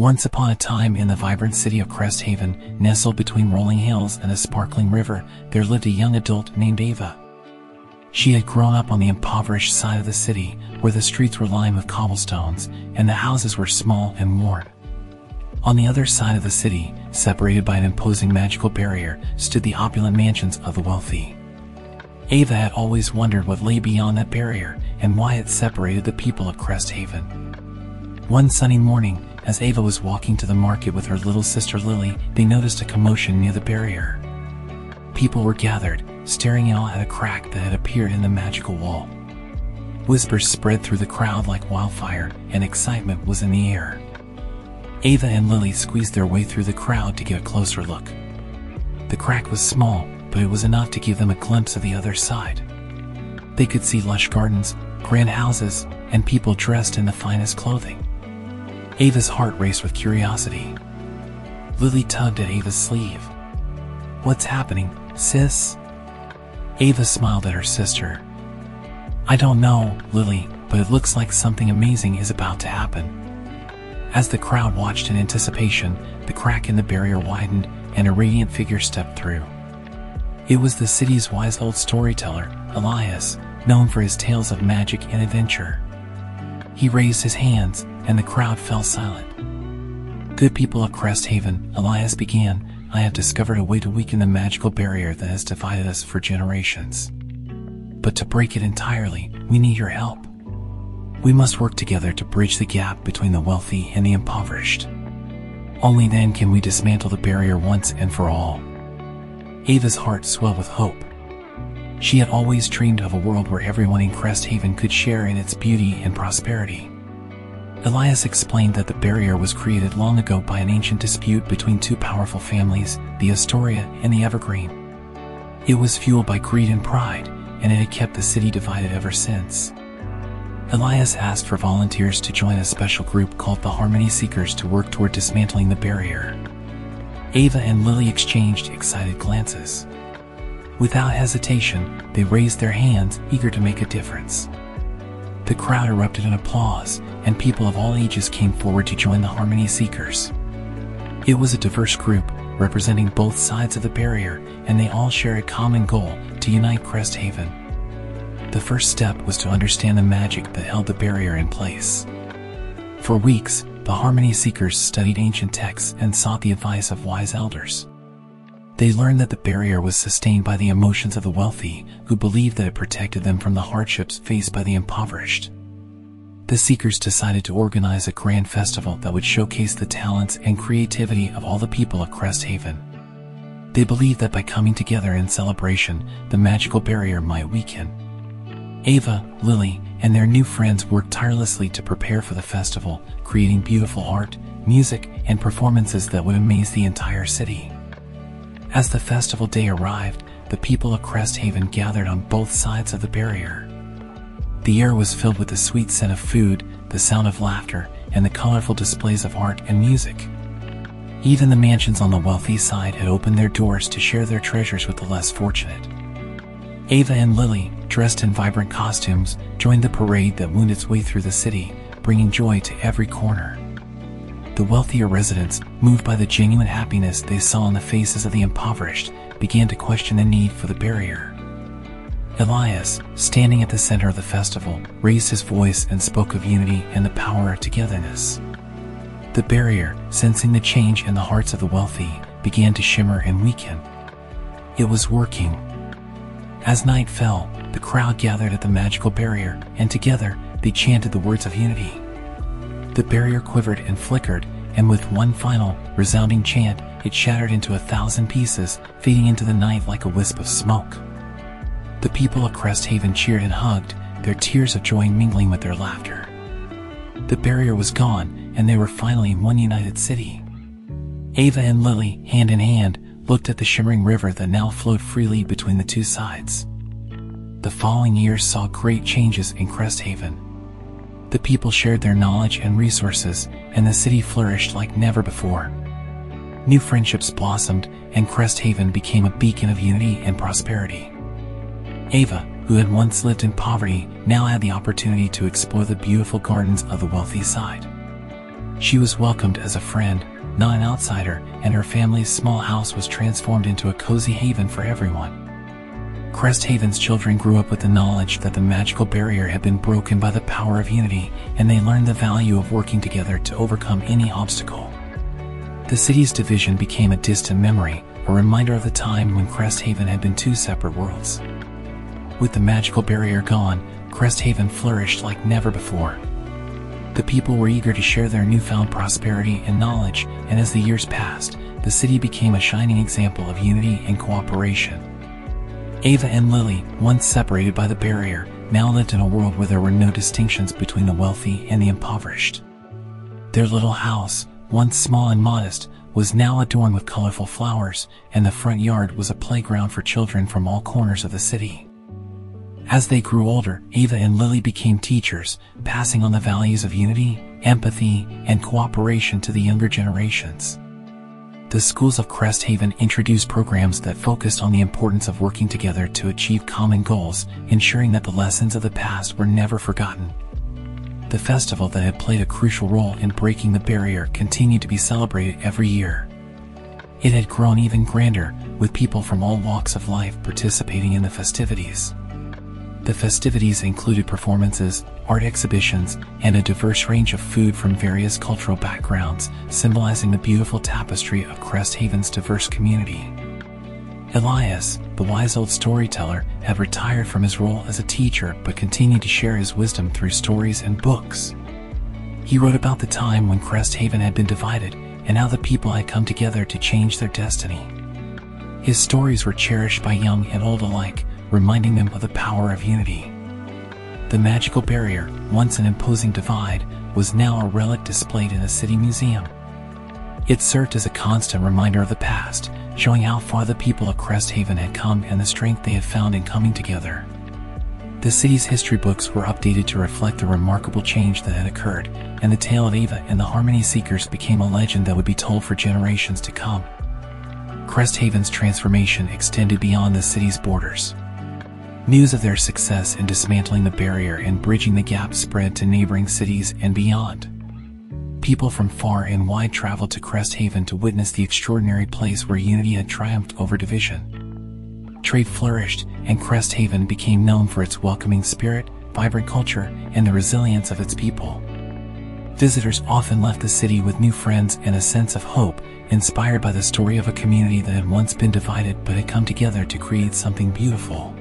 Once upon a time in the vibrant city of Cresthaven, nestled between rolling hills and a sparkling river, there lived a young adult named Ava. She had grown up on the impoverished side of the city, where the streets were lined with cobblestones, and the houses were small and worn. On the other side of the city, separated by an imposing magical barrier, stood the opulent mansions of the wealthy. Ava had always wondered what lay beyond that barrier and why it separated the people of Cresthaven. One sunny morning, as Ava was walking to the market with her little sister Lily, they noticed a commotion near the barrier. People were gathered, staring out at a crack that had appeared in the magical wall. Whispers spread through the crowd like wildfire, and excitement was in the air. Ava and Lily squeezed their way through the crowd to get a closer look. The crack was small, but it was enough to give them a glimpse of the other side. They could see lush gardens, grand houses, and people dressed in the finest clothing. Ava's heart raced with curiosity. Lily tugged at Ava's sleeve. What's happening, sis? Ava smiled at her sister. I don't know, Lily, but it looks like something amazing is about to happen. As the crowd watched in anticipation, the crack in the barrier widened and a radiant figure stepped through. It was the city's wise old storyteller, Elias, known for his tales of magic and adventure. He raised his hands, and the crowd fell silent. Good people of Cresthaven, Elias began, I have discovered a way to weaken the magical barrier that has divided us for generations. But to break it entirely, we need your help. We must work together to bridge the gap between the wealthy and the impoverished. Only then can we dismantle the barrier once and for all. Ava's heart swelled with hope. She had always dreamed of a world where everyone in Cresthaven could share in its beauty and prosperity. Elias explained that the barrier was created long ago by an ancient dispute between two powerful families, the Astoria and the Evergreen. It was fueled by greed and pride, and it had kept the city divided ever since. Elias asked for volunteers to join a special group called the Harmony Seekers to work toward dismantling the barrier. Ava and Lily exchanged excited glances. Without hesitation, they raised their hands, eager to make a difference. The crowd erupted in applause, and people of all ages came forward to join the Harmony Seekers. It was a diverse group, representing both sides of the barrier, and they all shared a common goal to unite Cresthaven. The first step was to understand the magic that held the barrier in place. For weeks, the Harmony Seekers studied ancient texts and sought the advice of wise elders. They learned that the barrier was sustained by the emotions of the wealthy, who believed that it protected them from the hardships faced by the impoverished. The Seekers decided to organize a grand festival that would showcase the talents and creativity of all the people of Cresthaven. They believed that by coming together in celebration, the magical barrier might weaken. Ava, Lily, and their new friends worked tirelessly to prepare for the festival, creating beautiful art, music, and performances that would amaze the entire city. As the festival day arrived, the people of Cresthaven gathered on both sides of the barrier. The air was filled with the sweet scent of food, the sound of laughter, and the colorful displays of art and music. Even the mansions on the wealthy side had opened their doors to share their treasures with the less fortunate. Ava and Lily, dressed in vibrant costumes, joined the parade that wound its way through the city, bringing joy to every corner. The wealthier residents, moved by the genuine happiness they saw on the faces of the impoverished, began to question the need for the barrier. Elias, standing at the center of the festival, raised his voice and spoke of unity and the power of togetherness. The barrier, sensing the change in the hearts of the wealthy, began to shimmer and weaken. It was working. As night fell, the crowd gathered at the magical barrier, and together they chanted the words of unity. The barrier quivered and flickered, and with one final, resounding chant, it shattered into a thousand pieces, fading into the night like a wisp of smoke. The people of Cresthaven cheered and hugged, their tears of joy mingling with their laughter. The barrier was gone, and they were finally in one united city. Ava and Lily, hand in hand, looked at the shimmering river that now flowed freely between the two sides. The following years saw great changes in Cresthaven. The people shared their knowledge and resources, and the city flourished like never before. New friendships blossomed, and Cresthaven became a beacon of unity and prosperity. Ava, who had once lived in poverty, now had the opportunity to explore the beautiful gardens of the wealthy side. She was welcomed as a friend, not an outsider, and her family's small house was transformed into a cozy haven for everyone. Crest Haven's children grew up with the knowledge that the magical barrier had been broken by the power of unity, and they learned the value of working together to overcome any obstacle. The city's division became a distant memory, a reminder of the time when Crest Haven had been two separate worlds. With the magical barrier gone, Crest Haven flourished like never before. The people were eager to share their newfound prosperity and knowledge, and as the years passed, the city became a shining example of unity and cooperation. Ava and Lily, once separated by the barrier, now lived in a world where there were no distinctions between the wealthy and the impoverished. Their little house, once small and modest, was now adorned with colorful flowers, and the front yard was a playground for children from all corners of the city. As they grew older, Ava and Lily became teachers, passing on the values of unity, empathy, and cooperation to the younger generations. The schools of Crest Haven introduced programs that focused on the importance of working together to achieve common goals, ensuring that the lessons of the past were never forgotten. The festival that had played a crucial role in breaking the barrier continued to be celebrated every year. It had grown even grander, with people from all walks of life participating in the festivities. The festivities included performances, art exhibitions, and a diverse range of food from various cultural backgrounds, symbolizing the beautiful tapestry of Crest Haven's diverse community. Elias, the wise old storyteller, had retired from his role as a teacher but continued to share his wisdom through stories and books. He wrote about the time when Crest Haven had been divided and how the people had come together to change their destiny. His stories were cherished by young and old alike, reminding them of the power of unity. The magical barrier, once an imposing divide, was now a relic displayed in a city museum. It served as a constant reminder of the past, showing how far the people of Crest Haven had come and the strength they had found in coming together. The city's history books were updated to reflect the remarkable change that had occurred, and the tale of Ava and the Harmony Seekers became a legend that would be told for generations to come. Crest Haven's transformation extended beyond the city's borders. News of their success in dismantling the barrier and bridging the gap spread to neighboring cities and beyond. People from far and wide traveled to Crest Haven to witness the extraordinary place where unity had triumphed over division. Trade flourished, and Crest Haven became known for its welcoming spirit, vibrant culture, and the resilience of its people. Visitors often left the city with new friends and a sense of hope, inspired by the story of a community that had once been divided but had come together to create something beautiful.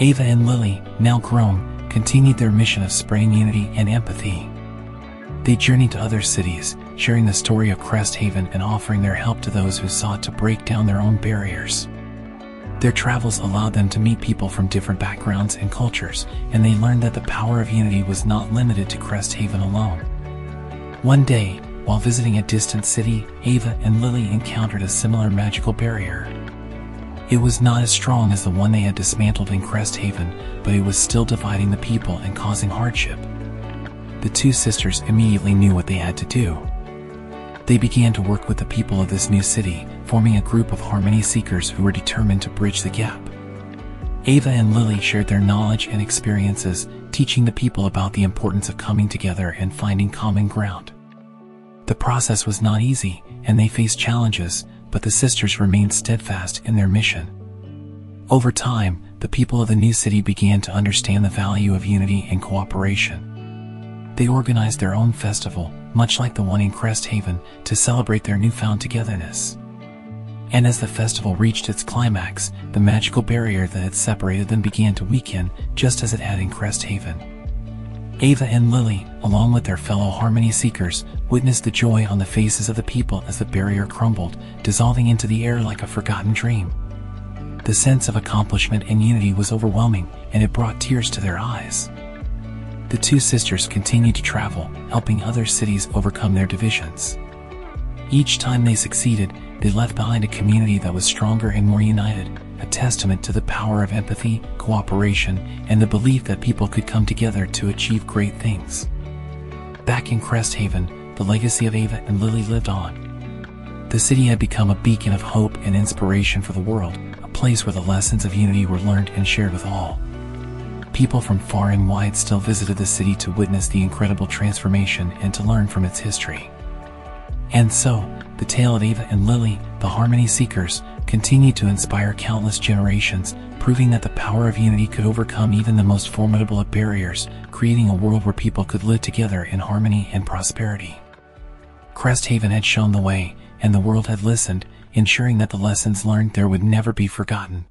Ava and Lily, now grown, continued their mission of spreading unity and empathy. They journeyed to other cities, sharing the story of Crest Haven and offering their help to those who sought to break down their own barriers. Their travels allowed them to meet people from different backgrounds and cultures, and they learned that the power of unity was not limited to Crest Haven alone. One day, while visiting a distant city, Ava and Lily encountered a similar magical barrier. It was not as strong as the one they had dismantled in Crest Haven, but it was still dividing the people and causing hardship. The two sisters immediately knew what they had to do. They began to work with the people of this new city, forming a group of harmony seekers who were determined to bridge the gap. Ava and Lily shared their knowledge and experiences, teaching the people about the importance of coming together and finding common ground. The process was not easy, and they faced challenges, but the sisters remained steadfast in their mission. Over time, the people of the new city began to understand the value of unity and cooperation. They organized their own festival, much like the one in Crest Haven, to celebrate their newfound togetherness. And as the festival reached its climax, the magical barrier that had separated them began to weaken, just as it had in Crest Haven. Ava and Lily, along with their fellow Harmony Seekers, witnessed the joy on the faces of the people as the barrier crumbled, dissolving into the air like a forgotten dream. The sense of accomplishment and unity was overwhelming, and it brought tears to their eyes. The two sisters continued to travel, helping other cities overcome their divisions. Each time they succeeded, they left behind a community that was stronger and more united, a testament to the power of empathy, cooperation, and the belief that people could come together to achieve great things. Back in Crest Haven, the legacy of Ava and Lily lived on. The city had become a beacon of hope and inspiration for the world, a place where the lessons of unity were learned and shared with all. People from far and wide still visited the city to witness the incredible transformation and to learn from its history. And so, the tale of Eva and Lily, the Harmony Seekers, continued to inspire countless generations, proving that the power of unity could overcome even the most formidable of barriers, creating a world where people could live together in harmony and prosperity. Cresthaven had shown the way, and the world had listened, ensuring that the lessons learned there would never be forgotten.